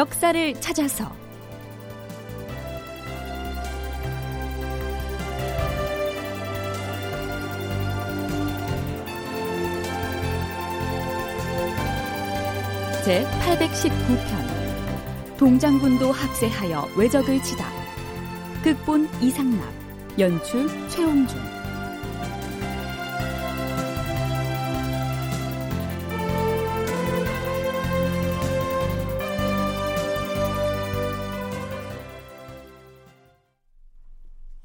역사를 찾아서. 제 819편. 동장군도 합세하여 외적을 치다. 극본 이상락 연출 최홍준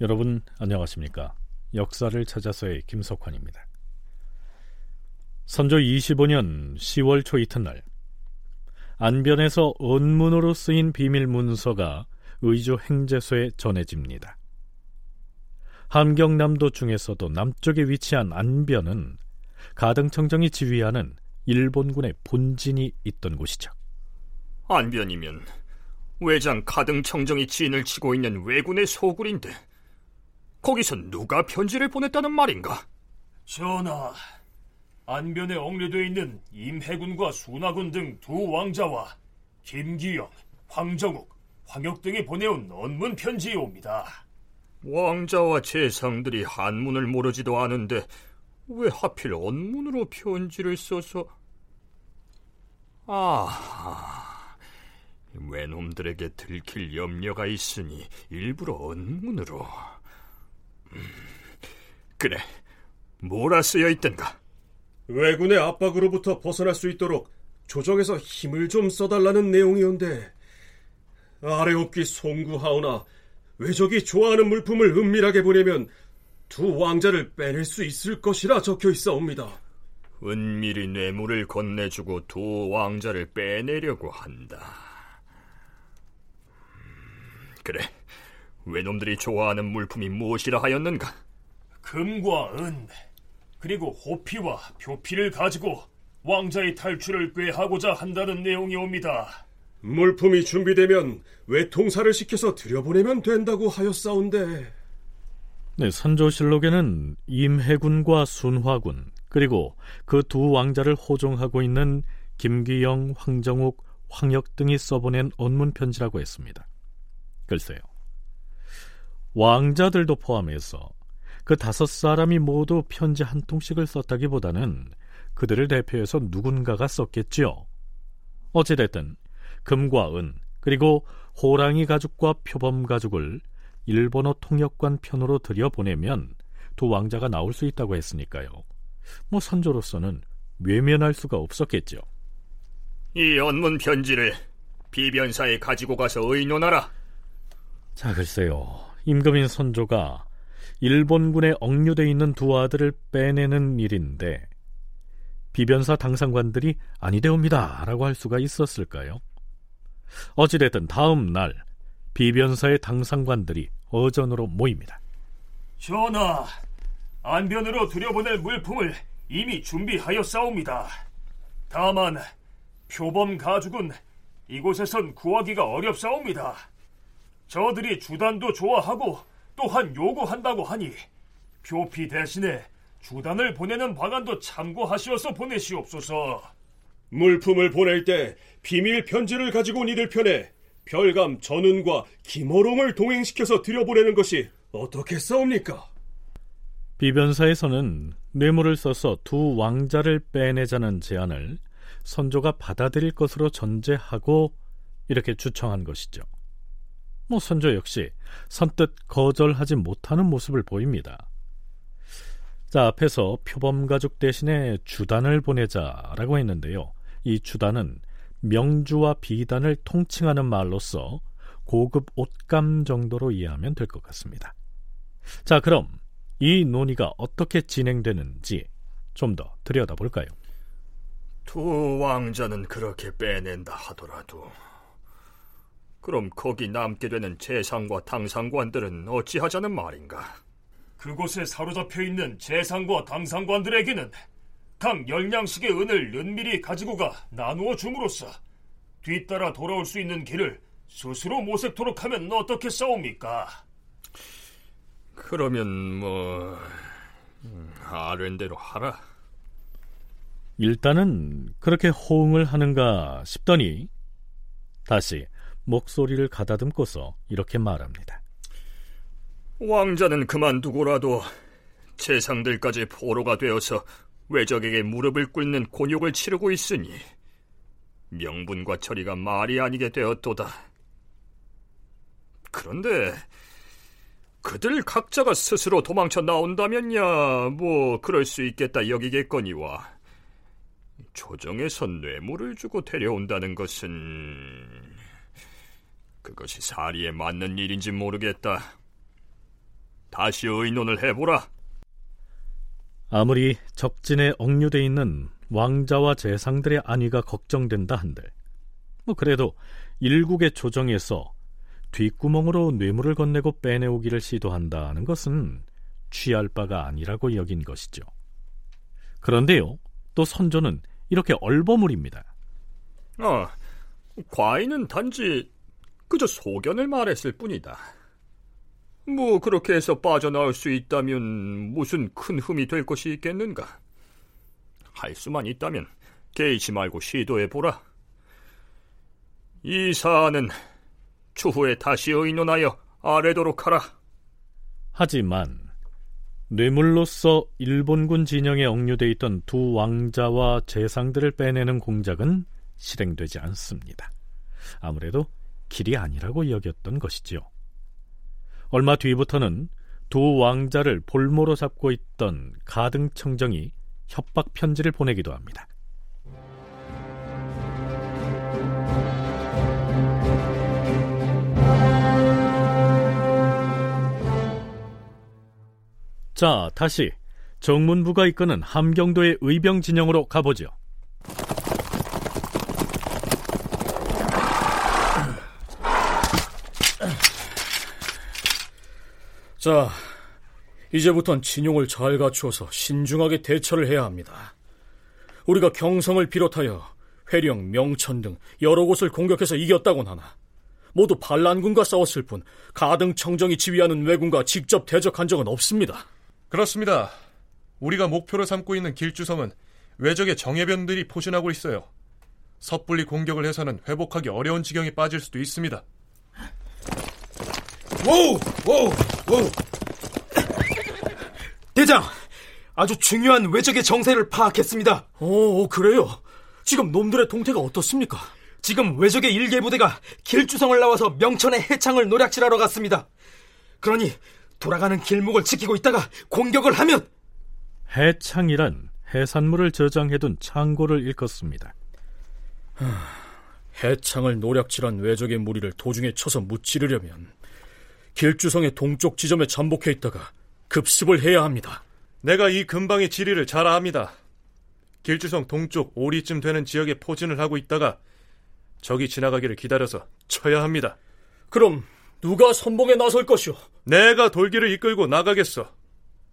여러분 안녕하십니까? 역사를 찾아서의 김석환입니다. 선조 25년 10월 초 이튿날 안변에서 언문으로 쓰인 비밀 문서가 의주 행제소에 전해집니다. 함경남도 중에서도 남쪽에 위치한 안변은 가등청정이 지휘하는 일본군의 본진이 있던 곳이죠. 안변이면 외장 가등청정이 진을 치고 있는 왜군의 소굴인데 거기서 누가 편지를 보냈다는 말인가? 전하, 안변에 억류되어 있는 임해군과 순하군 등 두 왕자와 김기영, 황정욱, 황혁 등이 보내온 언문 편지이옵니다. 왕자와 재상들이 한문을 모르지도 않은데 왜 하필 언문으로 편지를 써서 아 외놈들에게 들킬 염려가 있으니 일부러 언문으로 음, 그래 뭐라 쓰여 있던가 왜군의 압박으로부터 벗어날 수 있도록 조정에서 힘을 좀 써달라는 내용이온데 아래옵기 송구하오나 외적이 좋아하는 물품을 은밀하게 보내면 두 왕자를 빼낼 수 있을 것이라 적혀 있사옵니다. 은밀히 뇌물을 건네주고 두 왕자를 빼내려고 한다. 그래, 외놈들이 좋아하는 물품이 무엇이라 하였는가? 금과 은, 그리고 호피와 표피를 가지고 왕자의 탈출을 꾀하고자 한다는 내용이 옵니다. 물품이 준비되면 외통사를 시켜서 들여보내면 된다고 하였사온데. 네, 선조실록에는 임해군과 순화군 그리고 그 두 왕자를 호종하고 있는 김기영, 황정욱, 황혁 등이 써보낸 언문 편지라고 했습니다. 글쎄요. 왕자들도 포함해서 그 다섯 사람이 모두 편지 한 통씩을 썼다기보다는 그들을 대표해서 누군가가 썼겠지요. 어찌됐든 금과 은 그리고 호랑이 가죽과 표범 가죽을 일본어 통역관 편으로 들여보내면 두 왕자가 나올 수 있다고 했으니까요. 뭐 선조로서는 외면할 수가 없었겠죠. 이 언문 편지를 비변사에 가지고 가서 의논하라. 자, 글쎄요. 임금인 선조가 일본군에 억류돼 있는 두 아들을 빼내는 일인데 비변사 당상관들이 아니되옵니다 라고 할 수가 있었을까요? 어찌됐든 다음 날 비변사의 당상관들이 어전으로 모입니다. 전하, 안변으로 들여보낼 물품을 이미 준비하였사옵니다. 다만 표범 가죽은 이곳에선 구하기가 어렵사옵니다. 저들이 주단도 좋아하고 또한 요구한다고 하니 표피 대신에 주단을 보내는 방안도 참고하시어서 보내시옵소서. 물품을 보낼 때 비밀 편지를 가지고 온 이들 편에 별감 전운과 김어롱을 동행시켜서 들여보내는 것이 어떻겠사옵니까? 비변사에서는 뇌물을 써서 두 왕자를 빼내자는 제안을 선조가 받아들일 것으로 전제하고 이렇게 추청한 것이죠. 뭐 선조 역시 선뜻 거절하지 못하는 모습을 보입니다. 자, 앞에서 표범가죽 대신에 주단을 보내자라고 했는데요. 이 주단은 명주와 비단을 통칭하는 말로서 고급 옷감 정도로 이해하면 될 것 같습니다. 자, 그럼 이 논의가 어떻게 진행되는지 좀 더 들여다볼까요? 두 왕자는 그렇게 빼낸다 하더라도 그럼 거기 남게 되는 재상과 당상관들은 어찌하자는 말인가? 그곳에 사로잡혀 있는 재상과 당상관들에게는 각 열량씩의 은을 은밀히 가지고 가 나누어 줌으로써 뒤따라 돌아올 수 있는 길을 스스로 모색토록 하면 어떻게 싸웁니까? 그러면 뭐 아랜대로 하라. 일단은 그렇게 호응을 하는가 싶더니 다시 목소리를 가다듬고서 이렇게 말합니다. 왕자는 그만두고라도 재상들까지 포로가 되어서 외적에게 무릎을 꿇는 곤욕을 치르고 있으니 명분과 처리가 말이 아니게 되었도다. 그런데 그들 각자가 스스로 도망쳐 나온다면야 뭐 그럴 수 있겠다 여기겠거니와 조정에서 뇌물을 주고 데려온다는 것은 그것이 사리에 맞는 일인지 모르겠다. 다시 의논을 해보라. 아무리 적진에 억류돼 있는 왕자와 재상들의 안위가 걱정된다 한들 뭐 그래도 일국의 조정에서 뒷구멍으로 뇌물을 건네고 빼내오기를 시도한다는 것은 취할 바가 아니라고 여긴 것이죠. 그런데요, 또 선조는 이렇게 얼버무립니다. 아, 과인은 단지 그저 소견을 말했을 뿐이다. 뭐 그렇게 해서 빠져나올 수 있다면 무슨 큰 흠이 될 것이 있겠는가? 할 수만 있다면 개의치 말고 시도해보라. 이 사안은 추후에 다시 의논하여 아래도록 하라. 하지만 뇌물로서 일본군 진영에 억류돼 있던 두 왕자와 재상들을 빼내는 공작은 실행되지 않습니다. 아무래도 길이 아니라고 여겼던 것이지요. 얼마 뒤부터는 두 왕자를 볼모로 잡고 있던 가등청정이 협박 편지를 보내기도 합니다. 자, 다시 정문부가 이끄는 함경도의 의병 진영으로 가보죠. 자, 이제부턴 진용을 잘 갖추어서 신중하게 대처를 해야 합니다. 우리가 경성을 비롯하여 회령, 명천 등 여러 곳을 공격해서 이겼다곤 하나 모두 반란군과 싸웠을 뿐 가등 청정이 지휘하는 왜군과 직접 대적한 적은 없습니다. 그렇습니다. 우리가 목표로 삼고 있는 길주성은 외적의 정예변들이 포진하고 있어요. 섣불리 공격을 해서는 회복하기 어려운 지경에 빠질 수도 있습니다. 오우! 오우! 오우! 대장! 아주 중요한 외적의 정세를 파악했습니다. 오, 그래요? 지금 놈들의 동태가 어떻습니까? 지금 외적의 일개 부대가 길주성을 나와서 명천의 해창을 노략질하러 갔습니다. 그러니 돌아가는 길목을 지키고 있다가 공격을 하면 해창이란 해산물을 저장해둔 창고를 일컫습니다. 해창을 노략질한 외적의 무리를 도중에 쳐서 무찌르려면 길주성의 동쪽 지점에 잠복해 있다가 급습을 해야 합니다. 내가 이 근방의 지리를 잘 압니다. 길주성 동쪽 오리쯤 되는 지역에 포진을 하고 있다가 적이 지나가기를 기다려서 쳐야 합니다. 그럼 누가 선봉에 나설 것이오? 내가 돌기를 이끌고 나가겠어.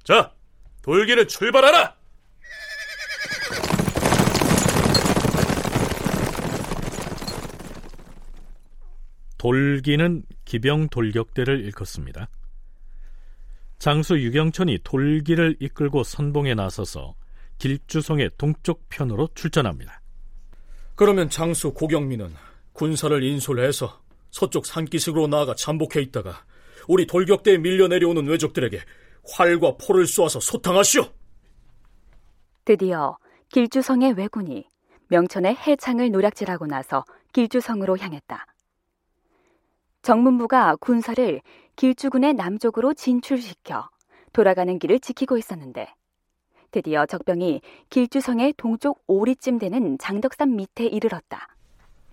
자, 돌기를 출발하라! 돌기는 기병 돌격대를 일컫습니다. 장수 유경천이 돌기를 이끌고 선봉에 나서서 길주성의 동쪽 편으로 출전합니다. 그러면 장수 고경민은 군사를 인솔해서 서쪽 산기슭으로 나아가 잠복해 있다가 우리 돌격대에 밀려 내려오는 왜적들에게 활과 포를 쏘아서 소탕하시오. 드디어 길주성의 왜군이 명천의 해창을 노략질하고 나서 길주성으로 향했다. 정문부가 군사를 길주군의 남쪽으로 진출시켜 돌아가는 길을 지키고 있었는데 드디어 적병이 길주성의 동쪽 오리쯤 되는 장덕산 밑에 이르렀다.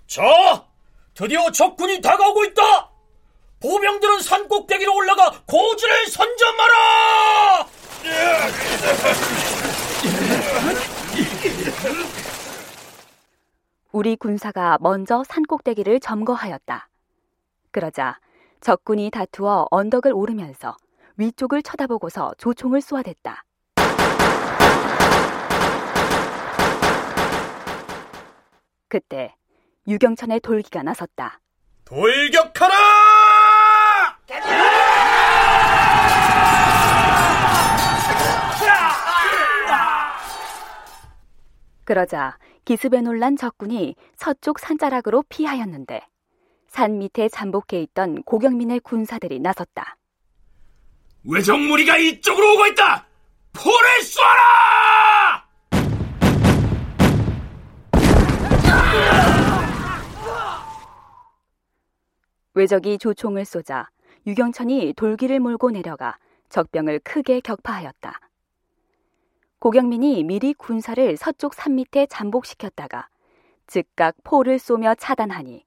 자, 드디어 적군이 다가오고 있다. 보병들은 산 꼭대기로 올라가 고지를 선점하라. 우리 군사가 먼저 산 꼭대기를 점거하였다. 그러자 적군이 다투어 언덕을 오르면서 위쪽을 쳐다보고서 조총을 쏘아댔다. 그때 유경천의 돌기가 나섰다. 돌격하라! 그러자 기습에 놀란 적군이 서쪽 산자락으로 피하였는데 산 밑에 잠복해 있던 고경민의 군사들이 나섰다. 외적 무리가 이쪽으로 오고 있다! 포를 쏘아라! 외적이 조총을 쏘자 유경천이 돌기를 몰고 내려가 적병을 크게 격파하였다. 고경민이 미리 군사를 서쪽 산 밑에 잠복시켰다가 즉각 포를 쏘며 차단하니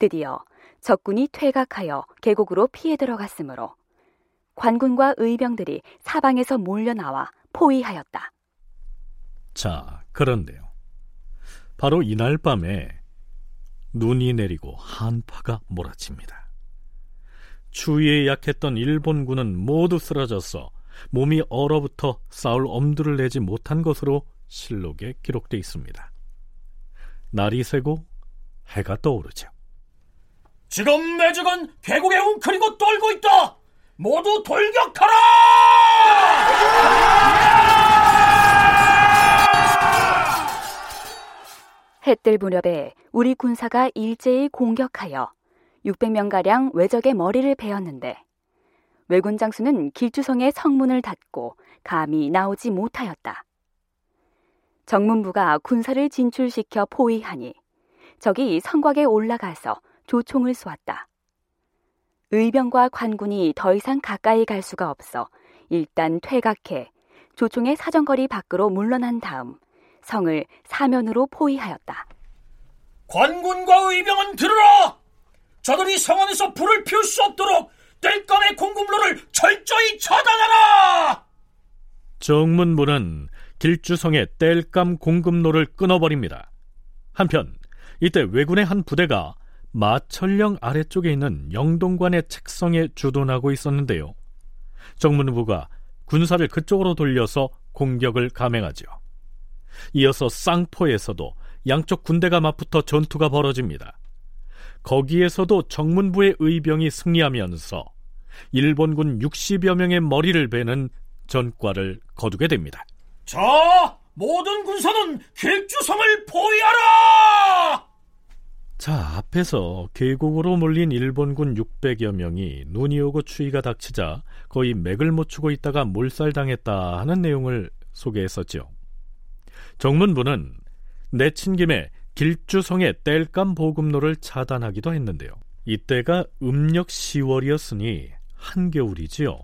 드디어 적군이 퇴각하여 계곡으로 피해 들어갔으므로 관군과 의병들이 사방에서 몰려 나와 포위하였다. 자, 그런데요. 바로 이날 밤에 눈이 내리고 한파가 몰아칩니다. 추위에 약했던 일본군은 모두 쓰러져서 몸이 얼어붙어 싸울 엄두를 내지 못한 것으로 실록에 기록돼 있습니다. 날이 새고 해가 떠오르죠. 지금 매적은 계곡에 웅크리고 떨고 있다! 모두 돌격하라! 해뜰 무렵에 우리 군사가 일제히 공격하여 600명가량 외적의 머리를 베었는데 왜군 장수는 길주성의 성문을 닫고 감히 나오지 못하였다. 정문부가 군사를 진출시켜 포위하니 적이 성곽에 올라가서 조총을 쏘았다. 의병과 관군이 더 이상 가까이 갈 수가 없어 일단 퇴각해 조총의 사정거리 밖으로 물러난 다음 성을 사면으로 포위하였다. 관군과 의병은 들으라! 저들이 성 안에서 불을 피울 수 없도록 땔감의 공급로를 철저히 차단하라! 정문부는 길주성의 땔감 공급로를 끊어버립니다. 한편 이때 왜군의 한 부대가 마철령 아래쪽에 있는 영동관의 책성에 주둔하고 있었는데요. 정문부가 군사를 그쪽으로 돌려서 공격을 감행하죠. 이어서 쌍포에서도 양쪽 군대가 맞붙어 전투가 벌어집니다. 거기에서도 정문부의 의병이 승리하면서 일본군 60여 명의 머리를 베는 전과를 거두게 됩니다. 자, 모든 군사는 길주성을 포위하라! 자, 앞에서 계곡으로 몰린 일본군 600여 명이 눈이 오고 추위가 닥치자 거의 맥을 못 추고 있다가 몰살당했다 하는 내용을 소개했었죠. 정문부는 내친 김에 길주성의 땔감 보급로를 차단하기도 했는데요. 이때가 음력 10월이었으니 한겨울이지요.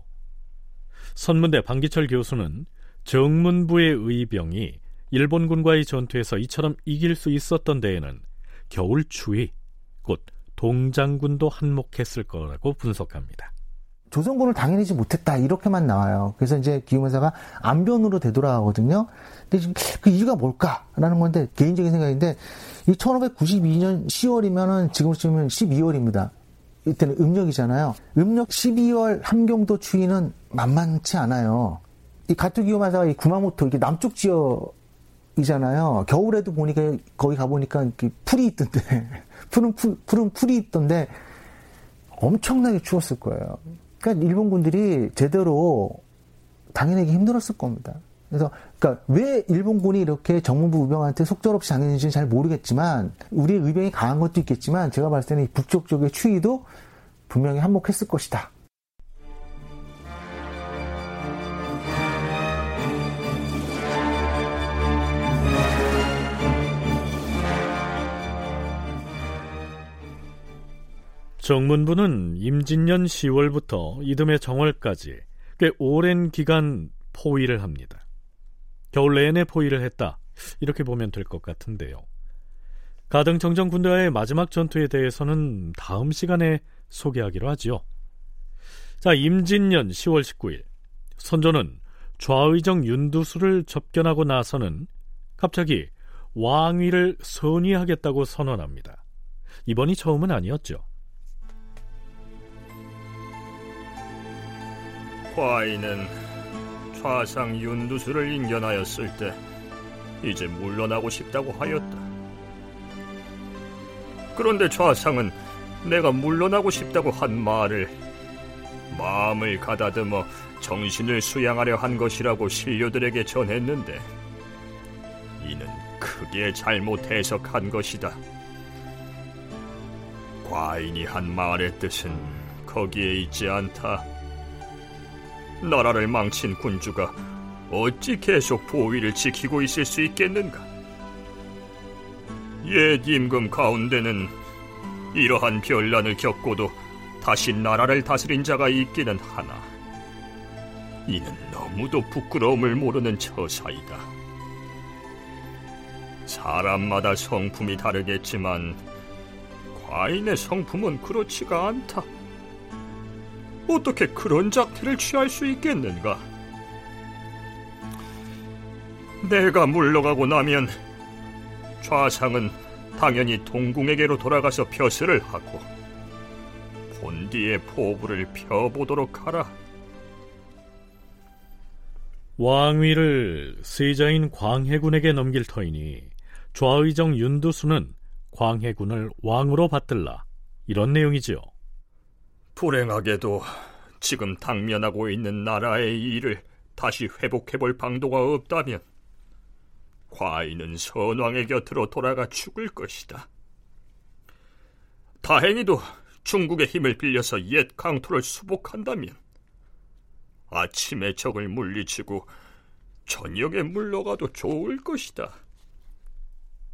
선문대 방기철 교수는 정문부의 의병이 일본군과의 전투에서 이처럼 이길 수 있었던 데에는 겨울 추위, 곧 동장군도 한몫했을 거라고 분석합니다. 조선군을 당해내지 못했다 이렇게만 나와요. 그래서 이제 기후문사가 안변으로 되돌아가거든요. 근데 지금 그 이유가 뭘까라는 건데 개인적인 생각인데 이 1592년 10월이면은 지금으로 치면 12월입니다. 이때는 음력이잖아요. 음력 12월 함경도 추위는 만만치 않아요. 이 가토 기후만사가 이 구마모토 이게 남쪽 지역 이잖아요. 겨울에도 보니까 거기 가 보니까 이렇게 풀이 있던데 푸른 풀, 푸른 풀이 있던데 엄청나게 추웠을 거예요. 그러니까 일본군들이 제대로 당해내기 힘들었을 겁니다. 그래서 그러니까 왜 일본군이 이렇게 정문부 의병한테 속절없이 당했는지는 잘 모르겠지만 우리 의병이 강한 것도 있겠지만 제가 봤을 때는 북쪽 쪽의 추위도 분명히 한몫했을 것이다. 정문부는 임진년 10월부터 이듬해 정월까지 꽤 오랜 기간 포위를 합니다. 겨울 내내 포위를 했다. 이렇게 보면 될 것 같은데요. 가등청정 군대와의 마지막 전투에 대해서는 다음 시간에 소개하기로 하지요. 자, 임진년 10월 19일 선조는 좌의정 윤두수를 접견하고 나서는 갑자기 왕위를 선위하겠다고 선언합니다. 이번이 처음은 아니었죠. 과인은 좌상 윤두수를 인견하였을 때 이제 물러나고 싶다고 하였다. 그런데 좌상은 내가 물러나고 싶다고 한 말을 마음을 가다듬어 정신을 수양하려 한 것이라고 신료들에게 전했는데 이는 크게 잘못 해석한 것이다. 과인이 한 말의 뜻은 거기에 있지 않다. 나라를 망친 군주가 어찌 계속 보위를 지키고 있을 수 있겠는가? 옛 임금 가운데는 이러한 변란을 겪고도 다시 나라를 다스린 자가 있기는 하나 이는 너무도 부끄러움을 모르는 처사이다. 사람마다 성품이 다르겠지만 과인의 성품은 그렇지가 않다. 어떻게 그런 작태를 취할 수 있겠는가? 내가 물러가고 나면 좌상은 당연히 동궁에게로 돌아가서 벼슬을 하고 본디의 포부를 펴보도록 하라. 왕위를 세자인 광해군에게 넘길 터이니 좌의정 윤두수는 광해군을 왕으로 받들라 이런 내용이지요. 불행하게도 지금 당면하고 있는 나라의 일을 다시 회복해볼 방도가 없다면 과인은 선왕의 곁으로 돌아가 죽을 것이다. 다행히도 중국의 힘을 빌려서 옛 강토를 수복한다면 아침에 적을 물리치고 저녁에 물러가도 좋을 것이다.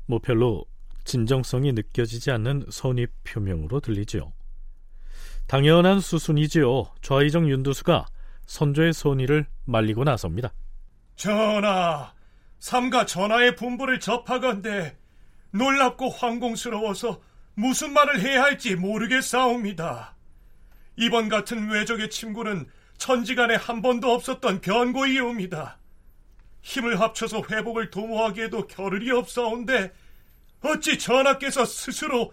뭐 별로 진정성이 느껴지지 않는 선입 표명으로 들리지요. 당연한 수순이지요. 좌의정 윤두수가 선조의 선의를 말리고 나섭니다. 전하, 삼가 전하의 분부를 접하건대 놀랍고 황공스러워서 무슨 말을 해야 할지 모르겠사옵니다. 이번 같은 외적의 침구는 천지간에 한 번도 없었던 변고이옵니다. 힘을 합쳐서 회복을 도모하기에도 겨를이 없사온데 어찌 전하께서 스스로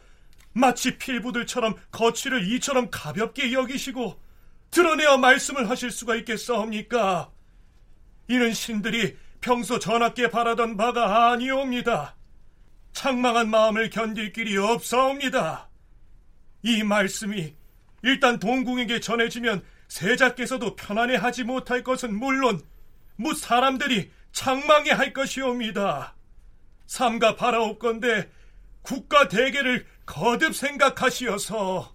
마치 필부들처럼 거취를 이처럼 가볍게 여기시고 드러내어 말씀을 하실 수가 있겠사옵니까? 이는 신들이 평소 전하께 바라던 바가 아니옵니다. 창망한 마음을 견딜 길이 없사옵니다. 이 말씀이 일단 동궁에게 전해지면 세자께서도 편안해하지 못할 것은 물론 무 사람들이 창망해 할 것이옵니다. 삼가 바라옵건대 국가 대계를 거듭 생각하시어서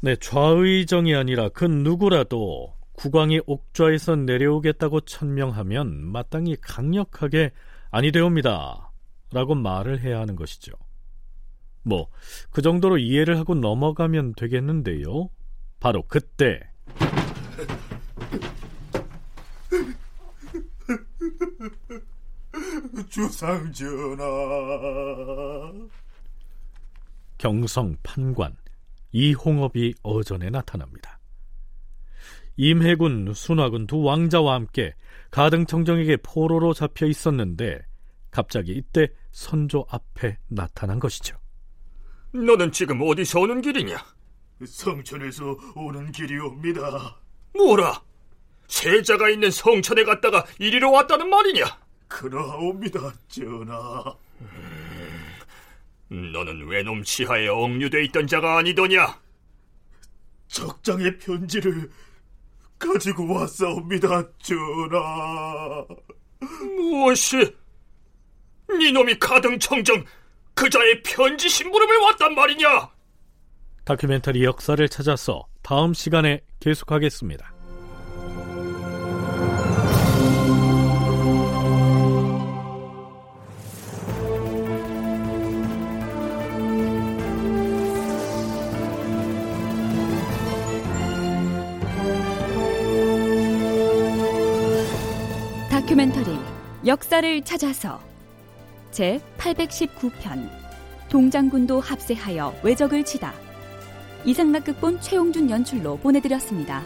네, 좌의정이 아니라 그 누구라도 국왕이 옥좌에서 내려오겠다고 천명하면 마땅히 강력하게 아니 되옵니다. 라고 말을 해야 하는 것이죠. 뭐, 그 정도로 이해를 하고 넘어가면 되겠는데요. 바로 그때. 주상전하. 경성 판관 이홍업이 어전에 나타납니다. 임해군, 순화군 두 왕자와 함께 가등청정에게 포로로 잡혀 있었는데 갑자기 이때 선조 앞에 나타난 것이죠. 너는 지금 어디서 오는 길이냐? 성천에서 오는 길이옵니다. 뭐라? 세자가 있는 성천에 갔다가 이리로 왔다는 말이냐? 그러옵니다, 전하. 음, 너는 외놈 치하에 억류돼 있던 자가 아니더냐? 적장의 편지를 가지고 왔사옵니다, 전하. 무엇이? 니놈이 가등청정 그자의 편지 심부름을 왔단 말이냐? 다큐멘터리 역사를 찾아서 다음 시간에 계속하겠습니다. 다큐멘터리 역사를 찾아서 제 819편 동장군도 합세하여 외적을 치다 이상락 극본 최용준 연출로 보내드렸습니다.